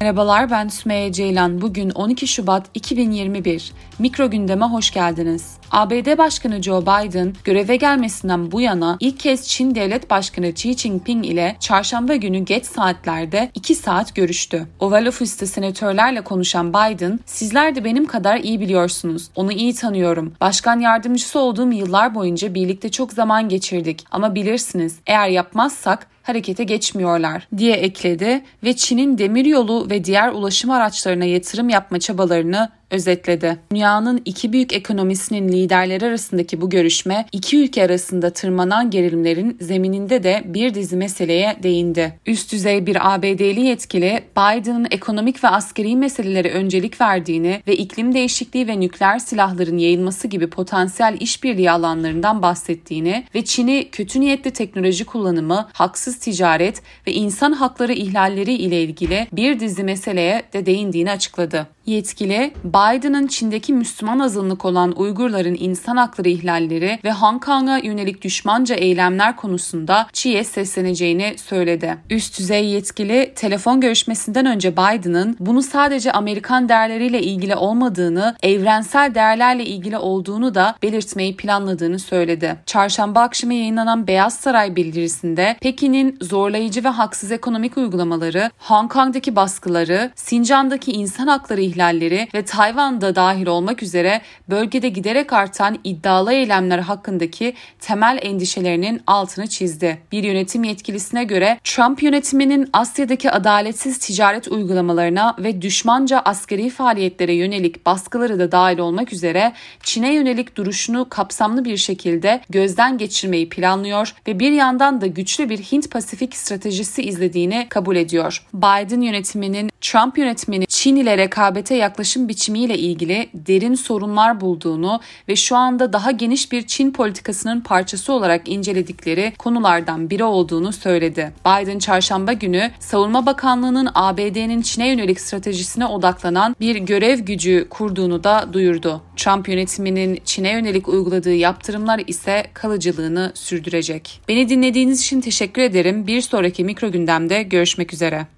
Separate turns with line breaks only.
Merhabalar ben Sümeyye Ceylan. Bugün 12 Şubat 2021. Mikro gündeme hoş geldiniz. ABD Başkanı Joe Biden göreve gelmesinden bu yana ilk kez Çin Devlet Başkanı Xi Jinping ile çarşamba günü geç saatlerde 2 saat görüştü. Oval Ofis'te senatörlerle konuşan Biden, "Sizler de benim kadar iyi biliyorsunuz. Onu iyi tanıyorum. Başkan yardımcısı olduğum yıllar boyunca birlikte çok zaman geçirdik ama bilirsiniz eğer yapmazsak harekete geçmiyorlar diye ekledi ve Çin'in demiryolu ve diğer ulaşım araçlarına yatırım yapma çabalarını özetledi. Dünyanın iki büyük ekonomisinin liderleri arasındaki bu görüşme iki ülke arasında tırmanan gerilimlerin zemininde de bir dizi meseleye değindi. Üst düzey bir ABD'li yetkili Biden'ın ekonomik ve askeri meselelere öncelik verdiğini ve iklim değişikliği ve nükleer silahların yayılması gibi potansiyel işbirliği alanlarından bahsettiğini ve Çin'i kötü niyetli teknoloji kullanımı, haksız ticaret ve insan hakları ihlalleri ile ilgili bir dizi meseleye de değindiğini açıkladı. Yetkili, Biden'ın Çin'deki Müslüman azınlık olan Uygurların insan hakları ihlalleri ve Hong Kong'a yönelik düşmanca eylemler konusunda Xi'ye sesleneceğini söyledi. Üst düzey yetkili telefon görüşmesinden önce Biden'ın bunu sadece Amerikan değerleriyle ilgili olmadığını, evrensel değerlerle ilgili olduğunu da belirtmeyi planladığını söyledi. Çarşamba akşamı yayınlanan Beyaz Saray bildirisinde Pekin'in zorlayıcı ve haksız ekonomik uygulamaları, Hong Kong'daki baskıları, Sincan'daki insan hakları ihlalleri ve Tayvan Tayvan'da dahil olmak üzere bölgede giderek artan iddialı eylemler hakkındaki temel endişelerinin altını çizdi. Bir yönetim yetkilisine göre Trump yönetiminin Asya'daki adaletsiz ticaret uygulamalarına ve düşmanca askeri faaliyetlere yönelik baskıları da dahil olmak üzere Çin'e yönelik duruşunu kapsamlı bir şekilde gözden geçirmeyi planlıyor ve bir yandan da güçlü bir Hint-Pasifik stratejisi izlediğini kabul ediyor. Biden yönetiminin Trump yönetiminin Çin ile rekabete yaklaşım biçimiyle ilgili derin sorunlar bulduğunu ve şu anda daha geniş bir Çin politikasının parçası olarak inceledikleri konulardan biri olduğunu söyledi. Biden çarşamba günü Savunma Bakanlığı'nın ABD'nin Çin'e yönelik stratejisine odaklanan bir görev gücü kurduğunu da duyurdu. Trump yönetiminin Çin'e yönelik uyguladığı yaptırımlar ise kalıcılığını sürdürecek. Beni dinlediğiniz için teşekkür ederim. Bir sonraki mikro gündemde görüşmek üzere.